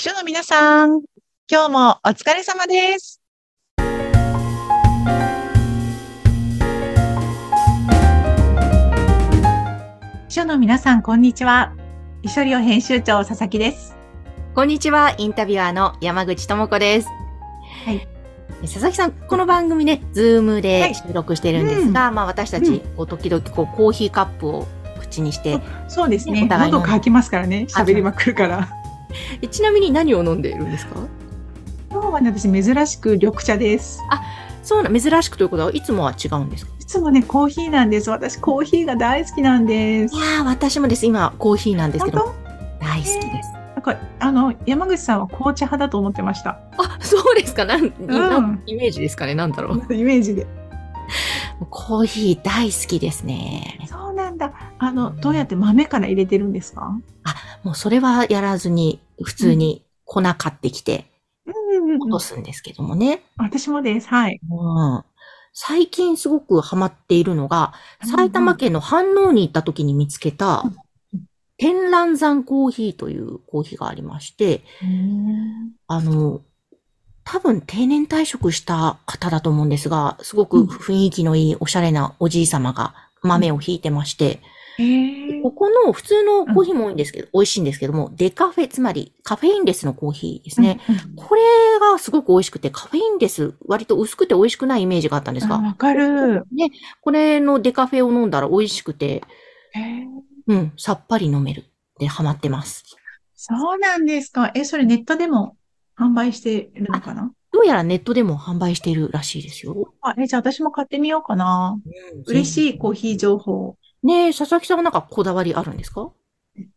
秘書の皆さん、今日もお疲れ様です。秘書の皆さん、こんにちは。秘書寮編集長、佐々木です。こんにちは、インタビュアーの山口智子です。はい。佐々木さん、この番組ね、ズームはでい収録してるんですが、まあ私たち、こう時々こうコーヒーカップを口にして、そうですね。喉乾きますからね。喋りまくるから。えちなみに何を飲んでいるんですか？今日はね、私珍しく緑茶です。そうな、珍しくということはいつもは違うんですか？いつもね、コーヒーなんです。私、コーヒーが大好きなんですい。やー、私もです。今、コーヒーなんですけ本ど、大好きです。なんか、あの、山口さんは紅茶派だと思ってました。あ、そうですかなん、んイメージですかねなんだろう。イメージで。コーヒー大好きですね。そうだ。あの、どうやって豆から入れてるんですか？もうそれはやらずに、普通に粉買ってきて、落と。すんですけどもね。私もです。はい。うん最近すごくハマっているのが、埼玉県の飯能に行った時に見つけた天覧山コーヒーというコーヒーがありまして、あの、多分定年退職した方だと思うんですが、すごく雰囲気のいいおしゃれなおじい様が豆をひいてまして、ここの普通のコーヒーも多いんですけど、美味しいんですけども、デカフェ、つまりカフェインレスのコーヒーですね。。うんうんこれがすごく美味しくて、カフェインレス、割と薄くて美味しくないイメージがあったんですが、あわかる。これのデカフェを飲んだら美味しくて、うん、さっぱり飲める。で、ハマってます。そうなんですか。え、それネットでも販売してるのかな？どうやらネットでも販売しているらしいですよ。あ、え、じゃあ私も買ってみようかな。嬉しいコーヒー情報。ねえ、佐々木さんはなんかこだわりあるんですか？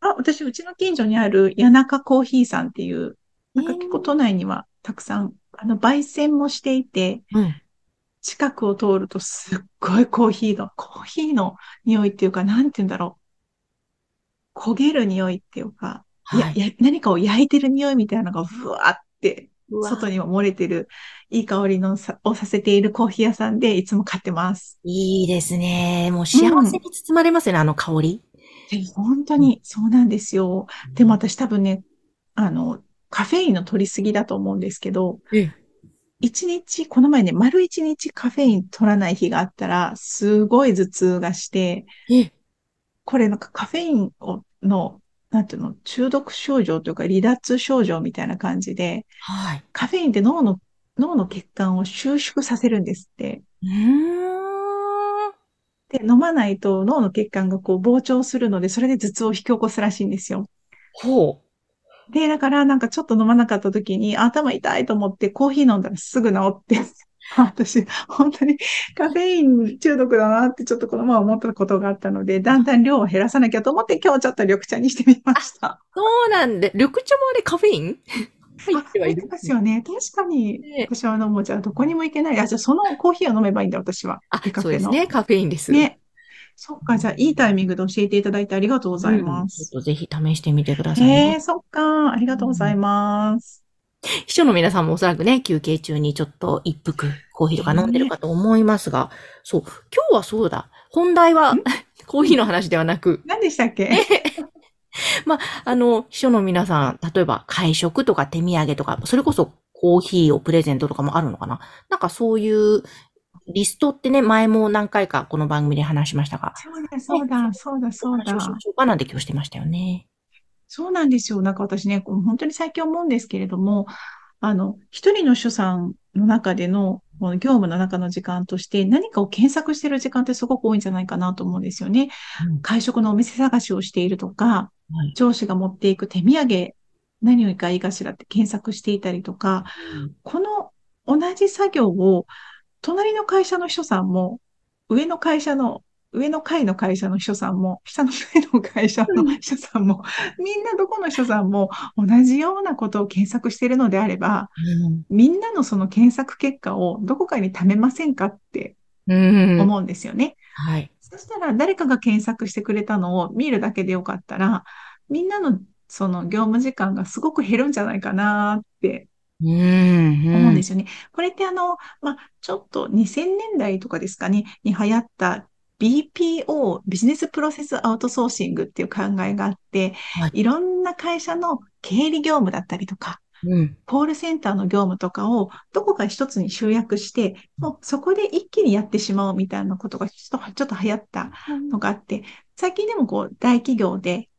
あ、私、うちの近所にある谷中コーヒーさんっていう、なんか結構都内にはたくさん、あの、焙煎もしていて、うん。近くを通るとすっごいコーヒーの、コーヒーの匂いっていうか、なんて言うんだろう。焦げる匂いっていうか、や、はい。や、何かを焼いてる匂いみたいなのがふわーって、外にも漏れてる、いい香りのさ、をさせているコーヒー屋さんでいつも買ってます。いいですね。もう幸せに包まれますよね、あの香り。で本当にそうなんですよ。でも私多分ね、あの、カフェインの取りすぎだと思うんですけど、ええ一日、この前ね、丸一日カフェイン取らない日があったら、すごい頭痛がして、え、これなんかカフェインをの、なんていうの、中毒症状というか離脱症状みたいな感じで、はい。カフェインって脳の、脳の血管を収縮させるんですって。で、飲まないと脳の血管がこう膨張するので、それで頭痛を引き起こすらしいんですよ。ほで、だからなんかちょっと飲まなかった時に頭痛いと思ってコーヒー飲んだらすぐ治って、私、本当にカフェイン中毒だなってちょっとこのまま思ったことがあったので、だんだん量を減らさなきゃと思って今日ちょっと緑茶にしてみました。う。そうなんで、緑茶もあれカフェイン？入ってはいる？ますよね。確かに。ね私は飲むじゃあどこにも行けない。あ、じゃあそのコーヒーを飲めばいいんだ、私は。あデ、カフェのそうですね。カフェインです。ね。そっか、じゃあいいタイミングで教えていただいてありがとうございまうんぜひ試してみてくださいえね。えそっか。ありがとうございます。秘書の皆さんもおそらくね、休憩中にちょっと一服コーヒーとか飲んでるかと思いますが、そう、今日はそうだ。本題はん？コーヒーの話ではなく、何でしたっけ？あの、秘書の皆さん、例えば会食とか手土産とか、それこそコーヒーをプレゼントとかもあるのかな？なんかそういうリストってね、前も何回かこの番組で話しましたが、そうだ、そうだ、そうだ、そうだ話を。しましょうか？なんて今日してましたよね。そうなんですよ。なんか私ね、本当に最近思うんですけれども、あの、一人の主さんの中での、この業務の中の時間として何かを検索してる時間ってすごく多いんじゃないかなと思うんですよね。会食のお店探しをしているとか、はい上司が持っていく手土産、何がいいかしらって検索していたりとか、この同じ作業を、隣の会社の秘書さんも、上の会社の、上の階の会社の秘書さんも、下の階の会社の秘書さんも、みんなどこの秘書さんも同じようなことを検索しているのであれば、みんなのその検索結果をどこかに貯めませんかってうん。うん。思うんですよね。はい。そしたら誰かが検索してくれたのを見るだけでよかったら、みんなのその業務時間がすごく減るんじゃないかなってうん。うん思うんですよね。これってあの、まあ、ちょっと2000年代とかですかね、に流行った BPO、ビジネスプロセスアウトソーシングっていう考えがあって、はいいろんな会社の経理業務だったりとか、うん。コールセンターの業務とかをどこか一つに集約して、もうそこで一気にやってしまうみたいなことがちょっとちょっと流行ったのがあって、最近でもこう大企業で、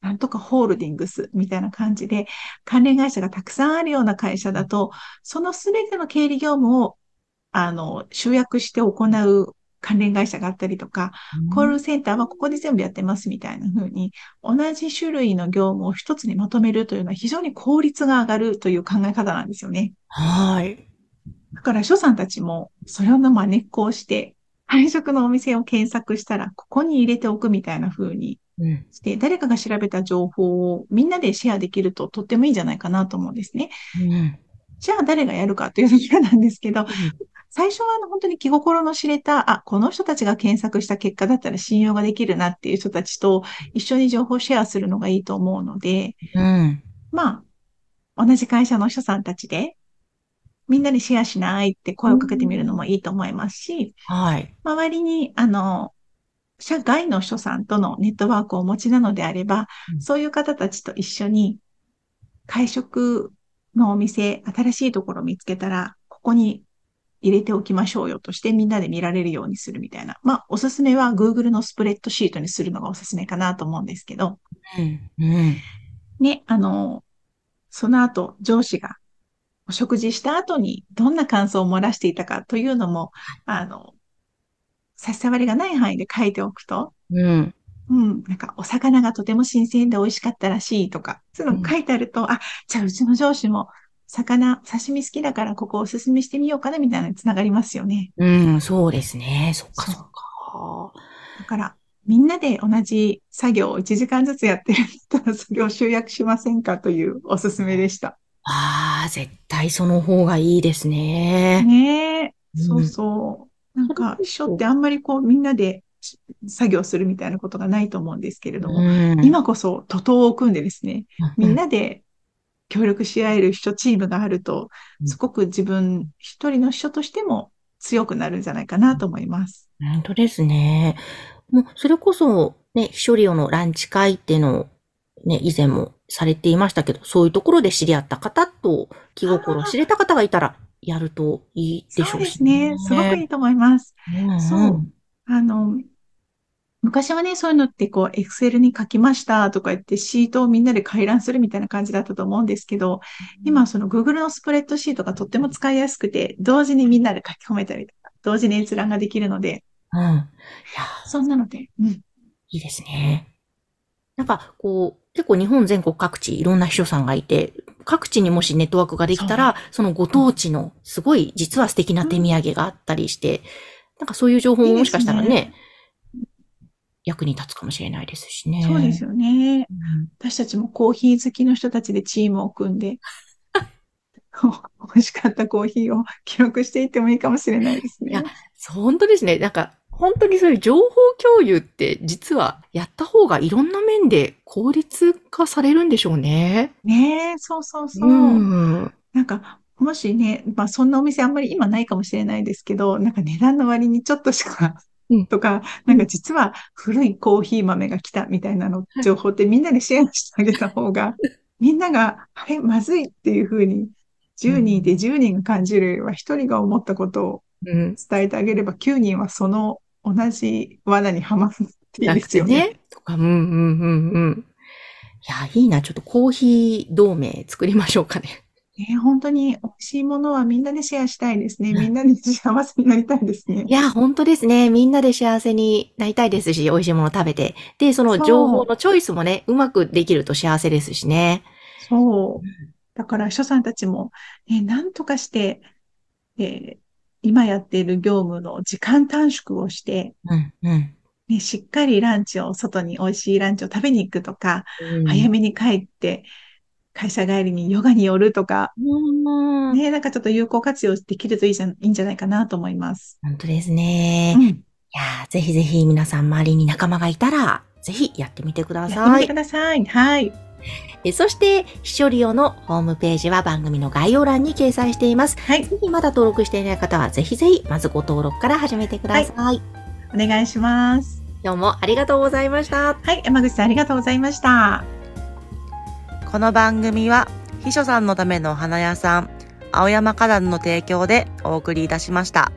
なんとかホールディングスみたいな感じで、関連会社がたくさんあるような会社だと、そのすべての経理業務を、あの、集約して行う関連会社があったりとか、コールセンターはここで全部やってますみたいな風に、同じ種類の業務を一つにまとめるというのは非常に効率が上がるという考え方なんですよね。はい。だから、所さんたちも、それを真似っこをして、配食のお店を検索したら、ここに入れておくみたいな風にうん。して、誰かが調べた情報をみんなでシェアできるととってもいいんじゃないかなと思うんですね。うん。じゃあ誰がやるかというところなんですけど、最初はあの本当に気心の知れた、あ、この人たちが検索した結果だったら信用ができるなっていう人たちと一緒に情報シェアするのがいいと思うので、うん。まあ、同じ会社の人さんたちで、みんなでシェアしないって声をかけてみるのもいいと思いますし、はい。周りに、あの、社外の人さんとのネットワークをお持ちなのであれば、うんそういう方たちと一緒に会食のお店、新しいところを見つけたら、ここに入れておきましょうよとしてみんなで見られるようにするみたいな。まあ、おすすめは Google のスプレッドシートにするのがおすすめかなと思うんですけど、うん。うん。ね、あの、その後、上司がお食事した後にどんな感想を漏らしていたかというのも、あの、差し障りがない範囲で書いておくと、うん。うん、なんか、お魚がとても新鮮で美味しかったらしいとか、そういうの書いてあると、あ、じゃあうちの上司も、魚、刺身好きだからここおすすめしてみようかなみたいなのにつながりますよね。うん。そうですね。そっかそっか。だから、みんなで同じ作業を1時間ずつやってるんだったら、それを集約しませんかというおすすめでした。ああ、絶対その方がいいですね。ねえ、うんそうそう。なんか、そう一緒ってあんまりこう、みんなで作業するみたいなことがないと思うんですけれども、うん今こそ徒党を組んでですね、みんなで協力し合える人チームがあると、うんすごく自分一人の人としても強くなるんじゃないかなと思います。本当ですね。もう、それこそ、ね、秘書利用のランチ会っていうのを、ね、以前もされていましたけど、そういうところで知り合った方と気心を知れた方がいたら、やるといいでしょそううでしすね。すごくいいと思います。うんそう。あの、昔はね、そういうのってこう、エクセルに書きましたとか言って、シートをみんなで回覧するみたいな感じだったと思うんですけど、今その Google のスプレッドシートがとっても使いやすくて、同時にみんなで書き込めたりとか、同時に閲覧ができるので、うん。いや、そんなので、うん。いいですね。なんか、こう、結構日本全国各地いろんな秘書さんがいて、各地にもしネットワークができたら、そのご当地のすごい実は素敵な手土産があったりして、なんかそういう情報ももしかしたらいいですね、役に立つかもしれないですしね。そうですよね。うん私たちもコーヒー好きの人たちでチームを組んで、美味しかったコーヒーを記録していってもいいかもしれないですね。いや本当ですね。なんか、本当にそういう情報共有って実はやった方がいろんな面で効率化されるんでしょうね。ねえ、そうそうそう。うん。なんか、もしね、まあそんなお店あんまり今ないかもしれないですけど、なんか値段の割にちょっとしかうん、とか、なんか実は古いコーヒー豆が来たみたいなの、情報ってみんなでシェアしてあげた方が、みんなが、あれ、まずいっていうふうに、10人いて10人が感じるよりは、1人が思ったことをうん。伝えてあげれば、9人はその同じ罠にはまるっていいですよね。ね。とか、うんうんうんうん。いや、いいな。ちょっとコーヒー同盟作りましょうかね。ね本当に美味しいものはみんなでシェアしたいですね。みんなで幸せになりたいですねい。や、本当ですね。みんなで幸せになりたいですし、美味しいもの食べて。で、その情報のチョイスもね、うまくできると幸せですしね。そう。だから、秘書さんたちも、ね、なんとかして、えー今やっている業務の時間短縮をして、うん、うん。ね、しっかりランチを、外に美味しいランチを食べに行くとか、うん早めに帰って、会社帰りにヨガに寄るとか、うんね、なんかちょっと有効活用できるといいじゃん、いいんじゃないかなと思います。本当ですね。いうん。やーぜひぜひ皆さん周りに仲間がいたら、ぜひやってみてくだやってさいみてく。ださい。はい。えそして、秘書利用のホームページは番組の概要欄に掲載しています。はい。ぜひまだ登録していない方は、ぜひぜひ、まずご登録から始めてください。お願いします。今日もありがとうございました。はい、山口さんありがとうございました。この番組は、秘書さんのためのお花屋さん、青山花壇の提供でお送りいたしました。